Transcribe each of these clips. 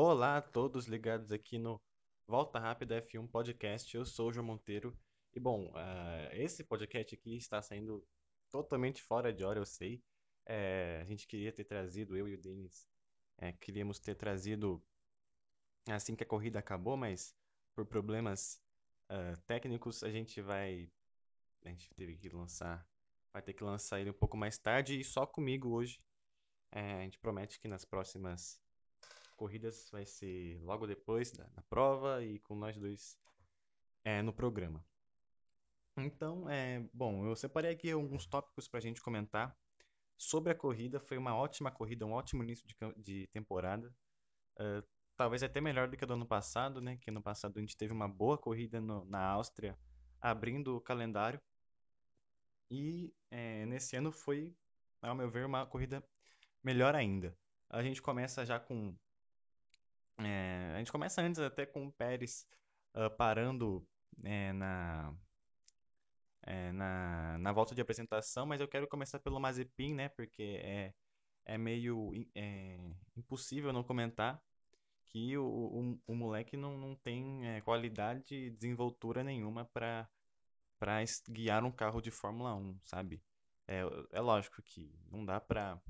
Olá a todos ligados aqui no Volta Rápida F1 Podcast. Eu sou o João Monteiro. E bom, uh, esse podcast aqui está saindo totalmente fora de hora, eu sei. É, a gente queria ter trazido, eu e o Denis, é, queríamos ter trazido assim que a corrida acabou, mas por problemas uh, técnicos a gente vai. A gente teve que lançar. Vai ter que lançar ele um pouco mais tarde e só comigo hoje. É, a gente promete que nas próximas corridas vai ser logo depois da, da prova e com nós dois é, no programa. Então, é, bom, eu separei aqui alguns tópicos para a gente comentar sobre a corrida. Foi uma ótima corrida, um ótimo início de, de temporada. Uh, talvez até melhor do que a do ano passado, né? Que ano passado a gente teve uma boa corrida no, na Áustria, abrindo o calendário. E é, nesse ano foi, ao meu ver, uma corrida melhor ainda. A gente começa já com é, a gente começa antes até com o Pérez uh, parando é, na, é, na, na volta de apresentação, mas eu quero começar pelo Mazepin, né? Porque é, é meio é, impossível não comentar que o, o, o moleque não, não tem é, qualidade e desenvoltura nenhuma para para guiar um carro de Fórmula 1, sabe? É, é lógico que não dá para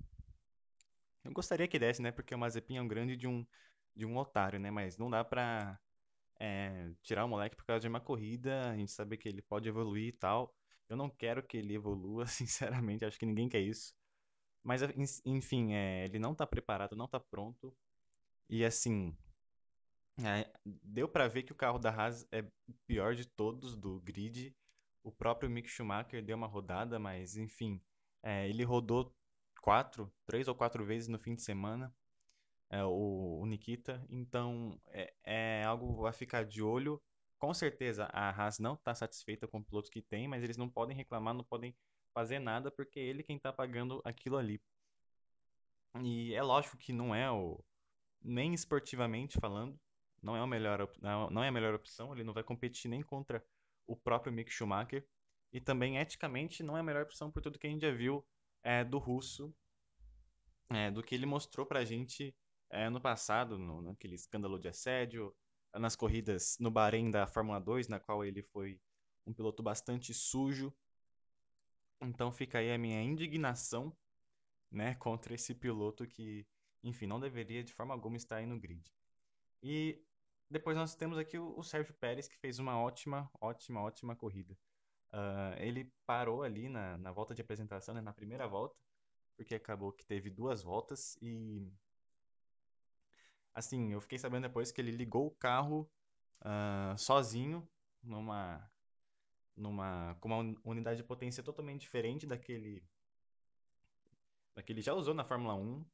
eu gostaria que desse, né? Porque o Mazepin é um grande de um de um otário, né? Mas não dá pra é, tirar o moleque por causa de uma corrida, a gente sabe que ele pode evoluir e tal. Eu não quero que ele evolua, sinceramente, acho que ninguém quer isso. Mas, enfim, é, ele não tá preparado, não tá pronto. E assim, é, deu para ver que o carro da Haas é o pior de todos do grid. O próprio Mick Schumacher deu uma rodada, mas enfim, é, ele rodou quatro, três ou quatro vezes no fim de semana é, o, o Nikita. Então é, é algo a ficar de olho. Com certeza a Haas não está satisfeita com o piloto que tem, mas eles não podem reclamar, não podem fazer nada porque é ele quem está pagando aquilo ali. E é lógico que não é o nem esportivamente falando, não é a melhor não é a melhor opção, ele não vai competir nem contra o próprio Mick Schumacher e também eticamente não é a melhor opção por tudo que a gente já viu é, do russo, é, do que ele mostrou pra gente é, no passado, no, naquele escândalo de assédio, nas corridas no Bahrein da Fórmula 2, na qual ele foi um piloto bastante sujo. Então fica aí a minha indignação né, contra esse piloto que, enfim, não deveria de forma alguma estar aí no grid. E depois nós temos aqui o, o Sérgio Pérez, que fez uma ótima, ótima, ótima corrida. Uh, ele parou ali na, na volta de apresentação, né, na primeira volta, porque acabou que teve duas voltas e Assim, eu fiquei sabendo depois que ele ligou o carro uh, sozinho numa numa com uma unidade de potência totalmente diferente daquele daquele já usou na Fórmula 1.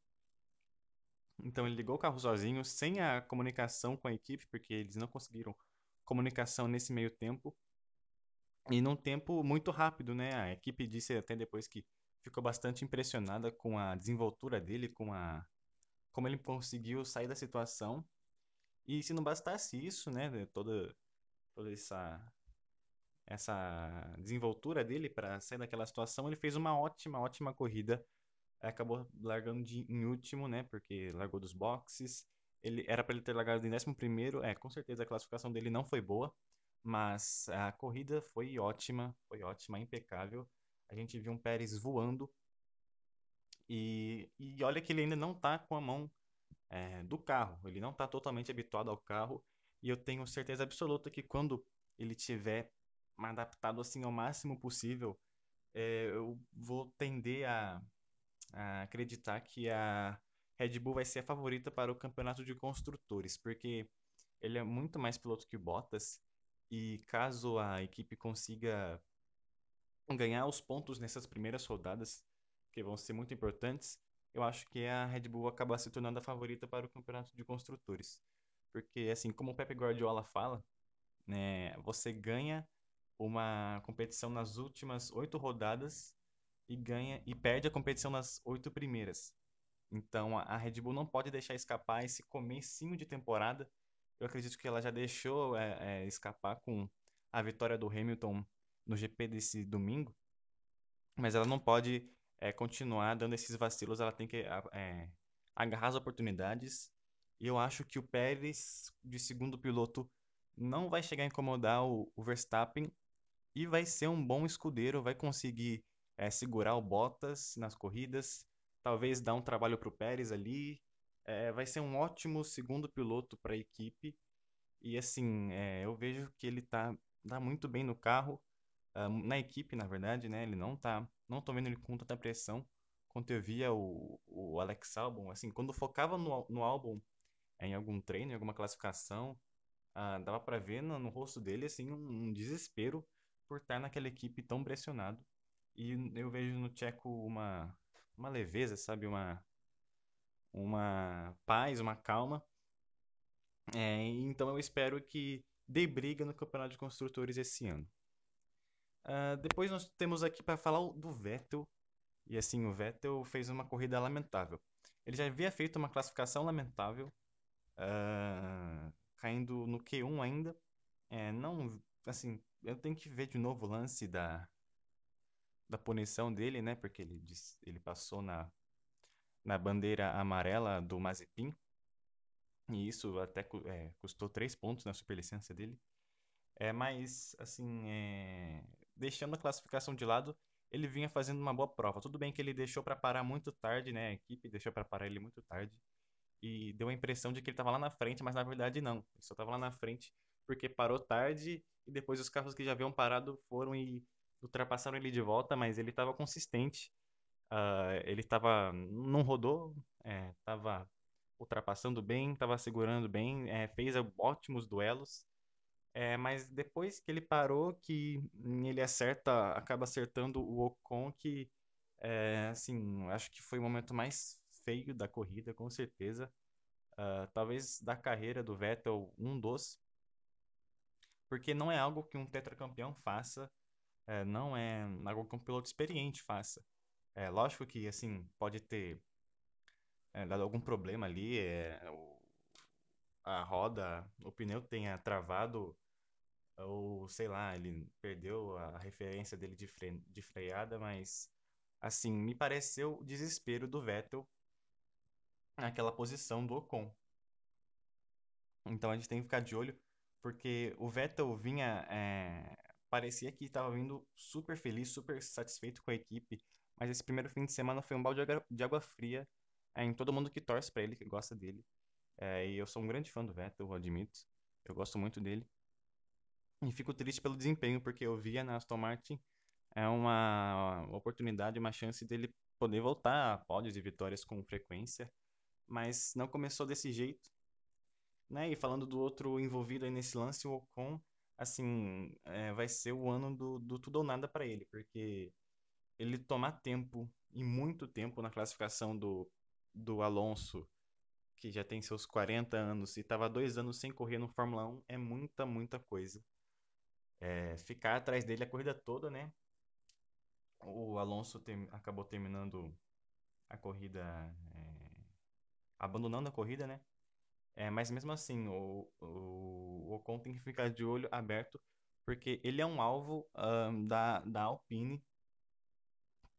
Então ele ligou o carro sozinho, sem a comunicação com a equipe, porque eles não conseguiram comunicação nesse meio tempo. E num tempo muito rápido, né? A equipe disse até depois que ficou bastante impressionada com a desenvoltura dele, com a como ele conseguiu sair da situação. E se não bastasse isso, né, toda, toda essa, essa desenvoltura dele para sair daquela situação, ele fez uma ótima, ótima corrida. Acabou largando de, em último, né, porque largou dos boxes. Ele era para ele ter largado em décimo primeiro. É, com certeza a classificação dele não foi boa, mas a corrida foi ótima, foi ótima, impecável. A gente viu um Pérez voando e, e olha que ele ainda não está com a mão é, do carro, ele não está totalmente habituado ao carro. E eu tenho certeza absoluta que quando ele tiver adaptado assim ao máximo possível, é, eu vou tender a, a acreditar que a Red Bull vai ser a favorita para o campeonato de construtores, porque ele é muito mais piloto que o Bottas. E caso a equipe consiga ganhar os pontos nessas primeiras rodadas, que vão ser muito importantes, eu acho que a Red Bull acaba se tornando a favorita para o campeonato de construtores. Porque, assim, como o Pepe Guardiola fala, né, você ganha uma competição nas últimas oito rodadas e ganha e perde a competição nas oito primeiras. Então a Red Bull não pode deixar escapar esse comecinho de temporada. Eu acredito que ela já deixou é, é, escapar com a vitória do Hamilton no GP desse domingo, mas ela não pode é, continuar dando esses vacilos, ela tem que é, agarrar as oportunidades E eu acho que o Pérez, de segundo piloto, não vai chegar a incomodar o, o Verstappen e vai ser um bom escudeiro, vai conseguir é, segurar o Bottas nas corridas, talvez dar um trabalho para o Pérez ali. É, vai ser um ótimo segundo piloto para a equipe. E assim, é, eu vejo que ele tá, tá muito bem no carro, ah, na equipe, na verdade, né? Ele não tá, não tô vendo ele com tanta pressão quanto eu via o, o Alex Albon. Assim, quando focava no, no Albon em algum treino, em alguma classificação, ah, dava para ver no, no, rosto dele assim um, um, desespero por estar naquela equipe tão pressionado. E eu vejo no Tcheco uma uma leveza, sabe, uma uma paz, uma calma. É, então eu espero que dê briga no Campeonato de Construtores esse ano. Uh, depois nós temos aqui para falar do Vettel. E assim, o Vettel fez uma corrida lamentável. Ele já havia feito uma classificação lamentável, uh, caindo no Q1 ainda. É, não, assim, eu tenho que ver de novo o lance da, da punição dele, né? Porque ele, ele passou na, na bandeira amarela do Mazepin. E isso até é, custou três pontos na superlicença dele. É, mas, assim, é... deixando a classificação de lado, ele vinha fazendo uma boa prova. Tudo bem que ele deixou para parar muito tarde, né? A equipe deixou para parar ele muito tarde. E deu a impressão de que ele estava lá na frente, mas na verdade não. Ele só estava lá na frente porque parou tarde e depois os carros que já haviam parado foram e ultrapassaram ele de volta, mas ele estava consistente. Uh, ele estava. não rodou, estava é, ultrapassando bem, estava segurando bem, é, fez ótimos duelos. É, mas depois que ele parou, que ele acerta, acaba acertando o Ocon, que é, assim, acho que foi o momento mais feio da corrida, com certeza. Uh, talvez da carreira do Vettel, um dos. Porque não é algo que um tetracampeão faça, é, não é algo que um piloto experiente faça. É lógico que, assim, pode ter é, dado algum problema ali, é, o, a roda, o pneu tenha travado ou sei lá, ele perdeu a referência dele de, fre de freada, mas assim, me pareceu o desespero do Vettel naquela posição do Ocon. Então a gente tem que ficar de olho, porque o Vettel vinha, é, parecia que estava vindo super feliz, super satisfeito com a equipe, mas esse primeiro fim de semana foi um balde de água fria é, em todo mundo que torce para ele, que gosta dele. É, e eu sou um grande fã do Vettel, admito. Eu gosto muito dele. E fico triste pelo desempenho, porque eu via na Aston Martin é uma oportunidade, uma chance dele poder voltar a pódios e vitórias com frequência, mas não começou desse jeito. Né? E falando do outro envolvido aí nesse lance, o Ocon, assim, é, vai ser o ano do, do tudo ou nada para ele, porque ele tomar tempo, e muito tempo na classificação do, do Alonso, que já tem seus 40 anos e estava dois anos sem correr no Fórmula 1, é muita, muita coisa é, ficar atrás dele a corrida toda, né? O Alonso tem, acabou terminando a corrida, é, abandonando a corrida, né? É, mas mesmo assim, o, o, o Ocon tem que ficar de olho aberto, porque ele é um alvo um, da, da Alpine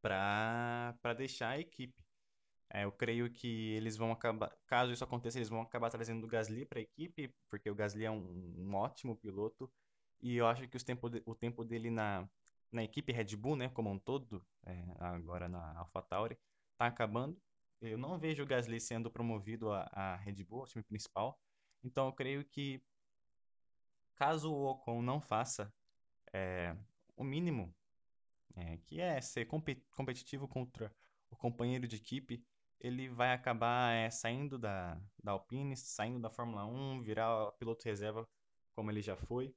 para deixar a equipe. É, eu creio que eles vão acabar, caso isso aconteça, eles vão acabar trazendo o Gasly para a equipe, porque o Gasly é um, um ótimo piloto e eu acho que tempo de, o tempo dele na, na equipe Red Bull, né, como um todo, é, agora na AlphaTauri, tá acabando. Eu não vejo o Gasly sendo promovido a, a Red Bull, ao time principal. Então eu creio que caso o Ocon não faça é, o mínimo, é, que é ser competitivo contra o companheiro de equipe, ele vai acabar é, saindo da, da Alpine, saindo da Fórmula 1, virar piloto reserva como ele já foi.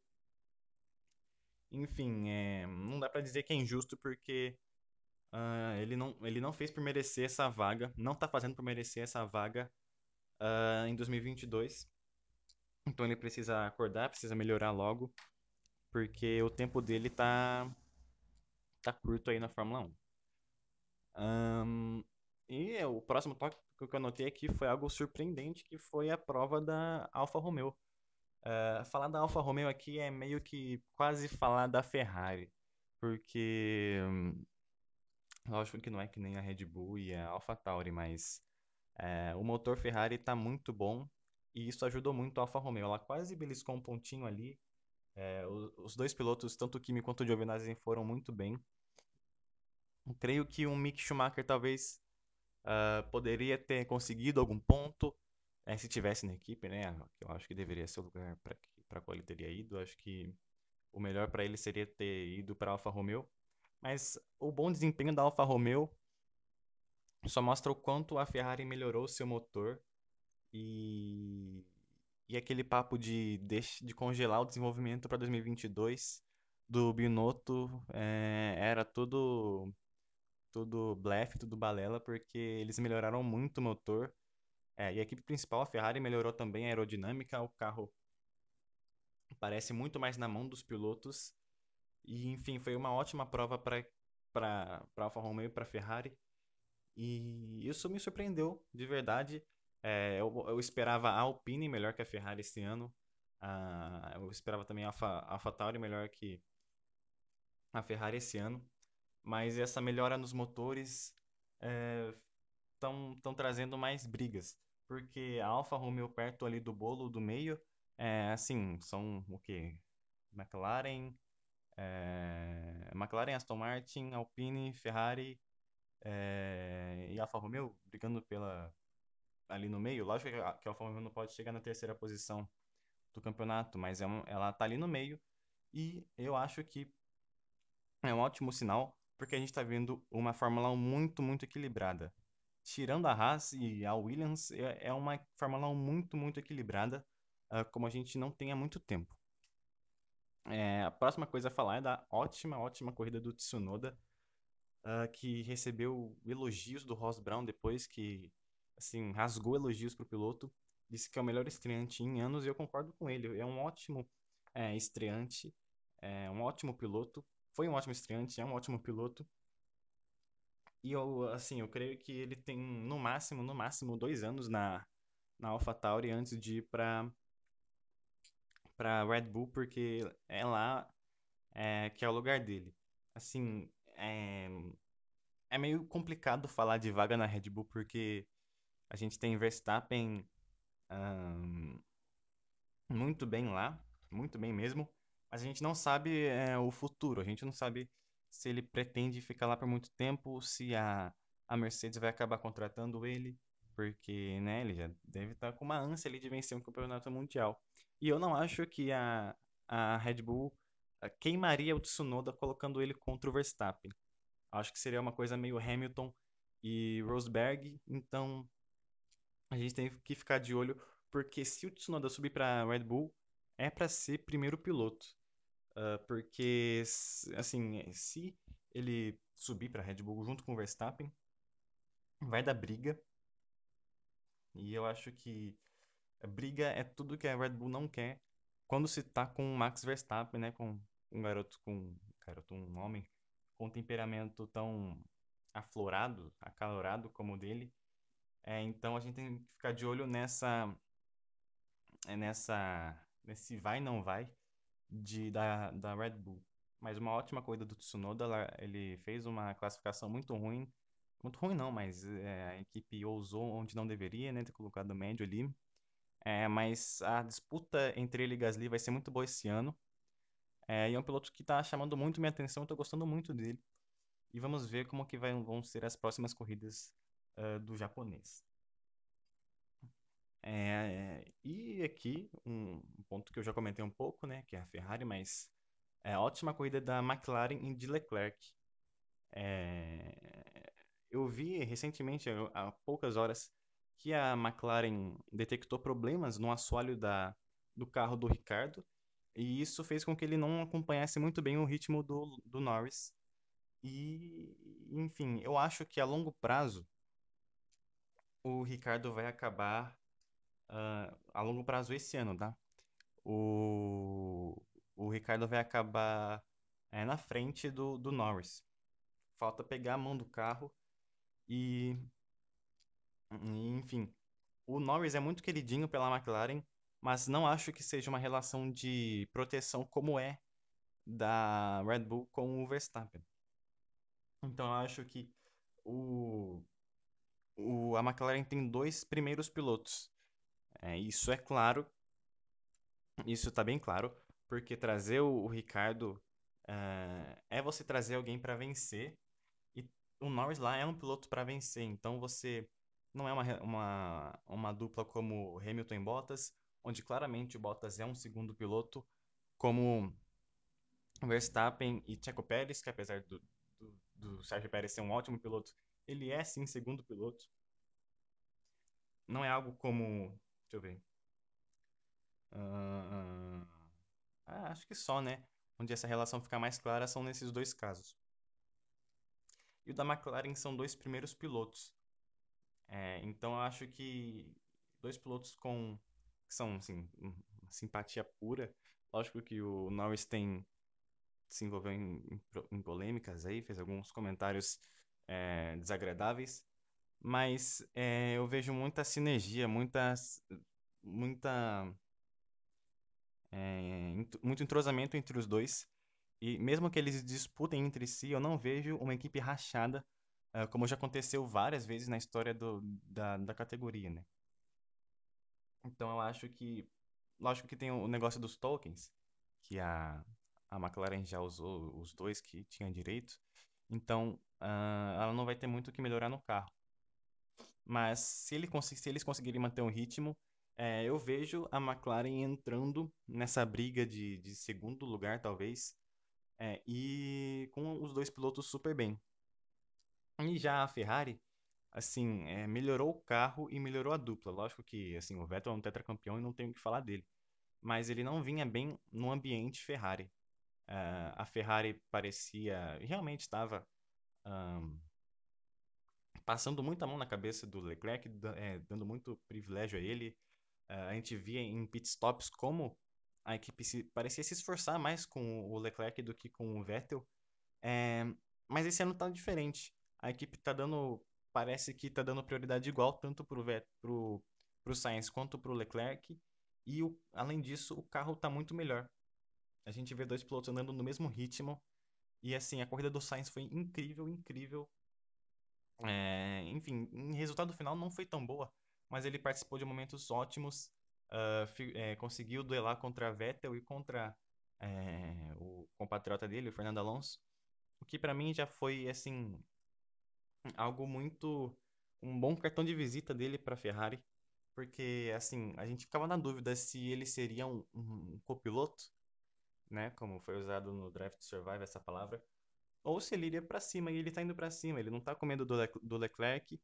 Enfim, é, não dá para dizer que é injusto porque uh, ele, não, ele não fez por merecer essa vaga, não tá fazendo por merecer essa vaga uh, em 2022. Então ele precisa acordar, precisa melhorar logo, porque o tempo dele tá, tá curto aí na Fórmula 1. Um, e o próximo tópico que eu anotei aqui foi algo surpreendente, que foi a prova da Alfa Romeo. Uh, falar da Alfa Romeo aqui é meio que quase falar da Ferrari, porque hum, lógico que não é que nem a Red Bull e a Alfa Tauri, mas é, o motor Ferrari está muito bom. e isso ajudou muito a Alfa Romeo. Ela quase beliscou um pontinho ali. É, os, dois pilotos, tanto o Kimi quanto o Giovinazzi, foram muito bem. Creio que um Mick Schumacher talvez uh, poderia ter conseguido algum ponto é, se tivesse na equipe, né? Eu acho que deveria ser o lugar para qual ele teria ido. Acho que o melhor para ele seria ter ido para Alfa Romeo. Mas o bom desempenho da Alfa Romeo só mostra o quanto a Ferrari melhorou seu motor e, e aquele papo de, de, de congelar o desenvolvimento para 2022 do Binotto é, era tudo tudo blefe, tudo balela, porque eles melhoraram muito o motor. É, e a equipe principal, a Ferrari, melhorou também a aerodinâmica, o carro parece muito mais na mão dos pilotos. E, enfim, foi uma ótima prova para Alfa Romeo e para a Ferrari. E isso me surpreendeu, de verdade. É, eu, eu, esperava a Alpine melhor que a Ferrari esse ano. Ah, eu esperava também a Alfa, Alfa Tauri melhor que a Ferrari esse ano. Mas essa melhora nos motores estão é, trazendo mais brigas. Porque a Alfa Romeo perto ali do bolo do meio, é, assim, são o que? McLaren, é, McLaren, Aston Martin, Alpine, Ferrari é, e Alfa Romeo brigando pela ali no meio. Lógico que a, que a Alfa Romeo não pode chegar na terceira posição do campeonato, mas é um, ela está ali no meio e eu acho que é um ótimo sinal porque a gente está vendo uma Fórmula 1 muito, muito equilibrada. Tirando a Haas e a Williams, é, é uma Fórmula 1 muito, muito equilibrada, uh, como a gente não tem há muito tempo. É, a próxima coisa a falar é da ótima, ótima corrida do Tsunoda, uh, que recebeu elogios do Ross Brown depois que, assim, rasgou elogios para o piloto. Disse que é o melhor estreante em anos e eu concordo com ele. É um ótimo é, estreante, é um ótimo piloto. Foi um ótimo estreante, é um ótimo piloto. E eu, assim, eu creio que ele tem no máximo, no máximo, dois anos na, na AlphaTauri antes de ir para para Red Bull, porque é lá é, que é o lugar dele. Assim, é, é meio complicado falar de vaga na Red Bull, porque a gente tem Verstappen um, muito bem lá, muito bem mesmo, mas a gente não sabe é, o futuro, a gente não sabe se ele pretende ficar lá por muito tempo, se a, a Mercedes vai acabar contratando ele, porque né, ele já deve estar com uma ânsia ali de vencer um campeonato mundial. E eu não acho que a, a Red Bull eh, queimaria o Tsunoda colocando ele contra o Verstappen. Acho que seria uma coisa meio Hamilton e Rosberg, então a gente tem que ficar de olho, porque se o Tsunoda subir para Red Bull, é para ser primeiro piloto. Porque, assim, se ele subir para Red Bull junto com o Verstappen, vai dar briga. E eu acho que briga é tudo que a Red Bull não quer quando se tá com o Max Verstappen, né? Com um garoto, com um garoto, um homem com um temperamento tão aflorado, acalorado como o dele. É, então a gente tem que ficar de olho nessa, é, nessa, nesse vai não vai de, da, da Red Bull. Mas uma ótima corrida do Tsunoda, ele fez uma classificação muito ruim. Muito ruim não, mas é, a equipe ousou onde não deveria, né? Ter colocado médio ali. É, mas a disputa entre ele e Gasly vai ser muito boa esse ano. É, e é um piloto que está chamando muito minha atenção, tô gostando muito dele. E vamos ver como que vai, vão ser as próximas corridas uh, do japonês. É, e aqui, um ponto que eu já comentei um pouco, né, que é a Ferrari, mas é ótima corrida da McLaren e de Leclerc. É, eu vi recentemente, há poucas horas, que a McLaren detectou problemas no assoalho da, do carro do Ricardo, e isso fez com que ele não acompanhasse muito bem o ritmo do, do Norris. E, enfim, eu acho que a longo prazo o Ricardo vai acabar uh, a longo prazo esse ano, tá? O, o Ricardo vai acabar é, na frente do, do Norris. Falta pegar a mão do carro e, e, enfim, o Norris é muito queridinho pela McLaren, mas não acho que seja uma relação de proteção como é da Red Bull com o Verstappen. Então eu acho que o, o, a McLaren tem dois primeiros pilotos É, isso é claro, isso tá bem claro, porque trazer o, o Ricardo é, é você trazer alguém para vencer e o Norris lá é um piloto para vencer, então você não é uma, uma, uma dupla como Hamilton e Bottas, onde claramente o Bottas é um segundo piloto, como Verstappen e Checo Pérez, que apesar do, do, do Sérgio Pérez ser um ótimo piloto, ele é sim segundo piloto. Não é algo como. Deixa eu ver. Ah, ah, acho que só, né? Onde essa relação fica mais clara são nesses dois casos. E o da McLaren são dois primeiros pilotos. É, então eu acho que dois pilotos com que são assim, simpatia pura. Lógico que o Norris tem se envolveu em, em em polêmicas aí, fez alguns comentários é, desagradáveis, mas é, eu vejo muita sinergia, muitas, muita, é, muito entrosamento entre os dois. E mesmo que eles disputem entre si, eu não vejo uma equipe rachada, ah, como já aconteceu várias vezes na história do, da, da categoria, né? Então eu acho que, lógico que tem o negócio dos tokens, que a, a McLaren já usou os dois que tinha direito, então ah, ela não vai ter muito o que melhorar no carro. Mas se, ele, se eles conseguirem manter um ritmo, eh, eu vejo a McLaren entrando nessa briga de, de segundo lugar, talvez, eh, e com os dois pilotos super bem. E já a Ferrari, assim, eh, melhorou o carro e melhorou a dupla. Lógico que, assim, o Vettel é um tetracampeão e não tenho o que falar dele. Mas ele não vinha bem no ambiente Ferrari. Ah, a Ferrari parecia, realmente estava ahn, passando muita mão na cabeça do Leclerc, eh, dando muito privilégio a ele. Ah, a gente via em pitstops como a equipe se, parecia se esforçar mais com o Leclerc do que com o Vettel. É, mas esse ano tá diferente. A equipe tá dando, parece que tá dando prioridade igual tanto pro Vet, pro, pro Sainz quanto pro Leclerc. E o, além disso, o carro tá muito melhor. A gente vê dois pilotos andando no mesmo ritmo. E assim, a corrida do Sainz foi incrível, incrível. É, enfim, em resultado final não foi tão boa, mas ele participou de momentos ótimos. ah, fi- é, conseguiu duelar contra Vettel e contra é, o compatriota dele, o Fernando Alonso. O que pra mim já foi assim algo muito um bom cartão de visita dele para Ferrari, porque assim a gente ficava na dúvida se ele seria um, um um copiloto, né, como foi usado no Drive to Survive essa palavra, ou se ele iria para cima e ele tá indo para cima, ele não tá com medo do, Le- do Leclerc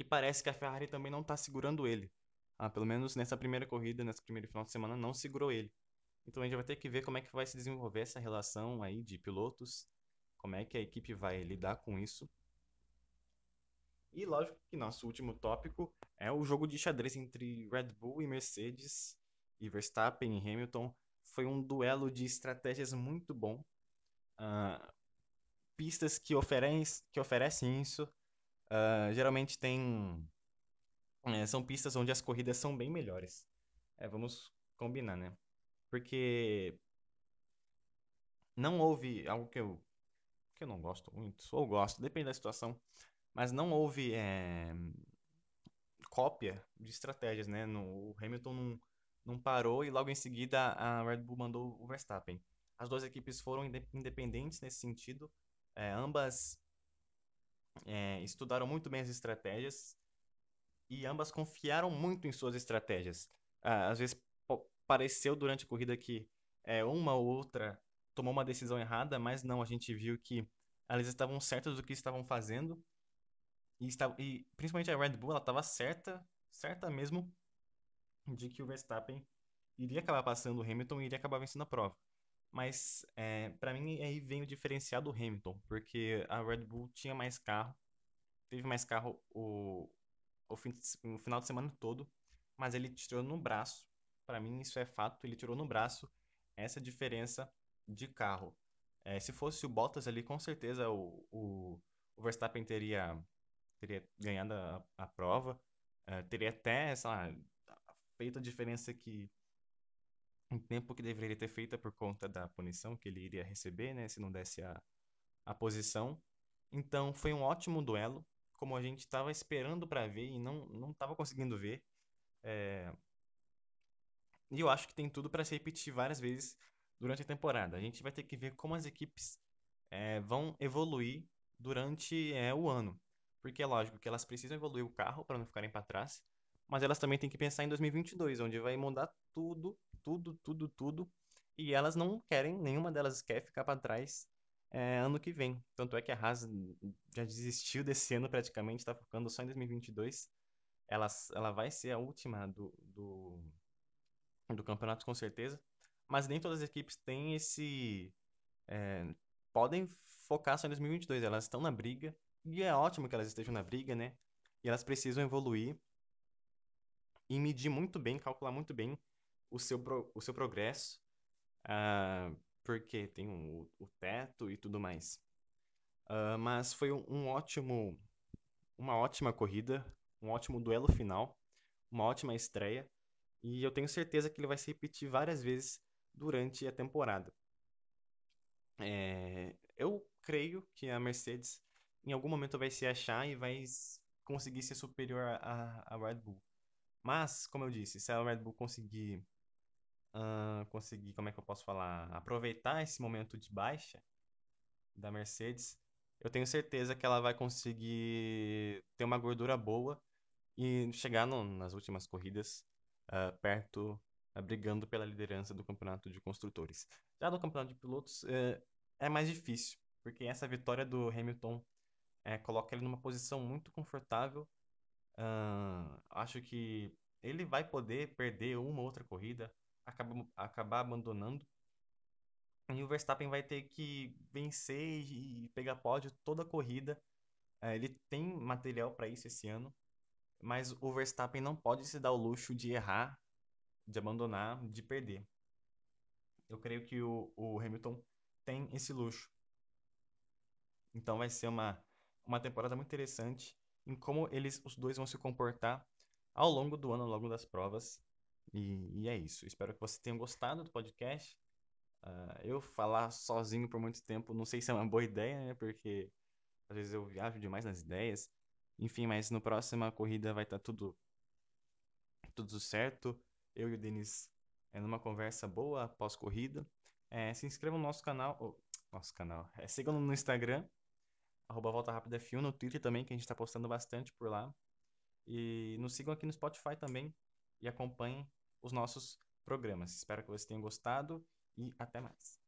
e parece que a Ferrari também não tá segurando ele. Ah, pelo menos nessa primeira corrida, nesse primeiro final de semana, não segurou ele. Então a gente vai ter que ver como é que vai se desenvolver essa relação aí de pilotos, como é que a equipe vai lidar com isso. E lógico que nosso último tópico é o jogo de xadrez entre Red Bull e Mercedes e Verstappen e Hamilton. Foi um duelo de estratégias muito bom. Ah, pistas que, oferec que oferecem isso ah, geralmente tem, eh, são pistas onde as corridas são bem melhores. É, vamos combinar, né? Porque não houve algo que eu, que eu não gosto muito, ou gosto, depende da situação, mas não houve eh, cópia de estratégias, né? No, o Hamilton não, não parou e logo em seguida a Red Bull mandou o Verstappen. As duas equipes foram inde- independentes nesse sentido, é, ambas é, estudaram muito bem as estratégias e ambas confiaram muito em suas estratégias. Ah, às vezes pareceu durante a corrida que é, uma ou outra tomou uma decisão errada, mas não, a gente viu que elas estavam certas do que estavam fazendo e, e principalmente a Red Bull, ela estava certa, certa mesmo de que o Verstappen iria acabar passando o Hamilton e iria acabar vencendo a prova. Mas é, para mim aí vem o diferencial do Hamilton, porque a Red Bull tinha mais carro, teve mais carro o, o, fim de- o final de semana todo, mas ele tirou no braço. Para mim isso é fato, ele tirou no braço essa diferença de carro. É, se fosse o Bottas ali, com certeza o, o, o Verstappen teria, teria ganhado a, a prova, é, teria até, lá, feito a diferença que um tempo que deveria ter feita por conta da punição que ele iria receber, né, se não desse a, a posição. Então foi um ótimo duelo, como a gente estava esperando para ver e não não estava conseguindo ver. E eu acho que tem tudo para se repetir várias vezes durante a temporada. A gente vai ter que ver como as equipes é, vão evoluir durante é, o ano. Porque é lógico que elas precisam evoluir o carro para não ficarem para trás, mas elas também têm que pensar em 2022, onde vai mudar tudo, tudo, tudo, tudo. E elas não querem, nenhuma delas quer ficar para trás é, ano que vem. Tanto é que a Haas já desistiu desse ano praticamente, está focando só em 2022. Ela, ela vai ser a última do, do, do campeonato com certeza, mas nem todas as equipes têm esse é, podem focar só em 2022. Elas estão na briga e é ótimo que elas estejam na briga, né? E elas precisam evoluir e medir muito bem, calcular muito bem o seu, pro, o seu progresso, uh, porque tem um, o, o, teto e tudo mais. Uh, mas foi um, um ótimo, uma ótima corrida, um ótimo duelo final, uma ótima estreia. E eu tenho certeza que ele vai se repetir várias vezes durante a temporada. É, eu creio que a Mercedes em algum momento vai se achar e vai conseguir ser superior à, Red Bull. Mas, como eu disse, se a Red Bull conseguir, conseguir, como é que eu posso falar, aproveitar esse momento de baixa da Mercedes, eu tenho certeza que ela vai conseguir ter uma gordura boa e chegar no, nas últimas corridas uh, perto, uh, brigando pela liderança do campeonato de construtores. Já no campeonato de pilotos uh, é mais difícil, porque essa vitória do Hamilton é, coloca ele numa posição muito confortável. acho que ele vai poder perder uma outra corrida, acaba, acabar abandonando. E o Verstappen vai ter que vencer e pegar pódio toda a corrida. ele tem material para isso esse ano mas o Verstappen não pode se dar o luxo de errar, de abandonar, de perder. Eu creio que o, o Hamilton tem esse luxo. Então vai ser uma, uma temporada muito interessante em como eles, os dois vão se comportar ao longo do ano, ao longo das provas. E, e é isso. Espero que você tenha gostado do podcast. Uh, eu falar sozinho por muito tempo, não sei se é uma boa ideia, né? Porque às vezes eu viajo demais nas ideias. Enfim, mas no próxima corrida vai estar tá tudo tudo certo. Eu e o Denis é numa conversa boa após corrida. É, se inscreva no nosso canal, oh, nosso canal. É, sigam no Instagram, arroba Volta Rápida F1, no Twitter também, que a gente está postando bastante por lá. E nos sigam aqui no Spotify também e acompanhem os nossos programas. Espero que vocês tenham gostado e até mais.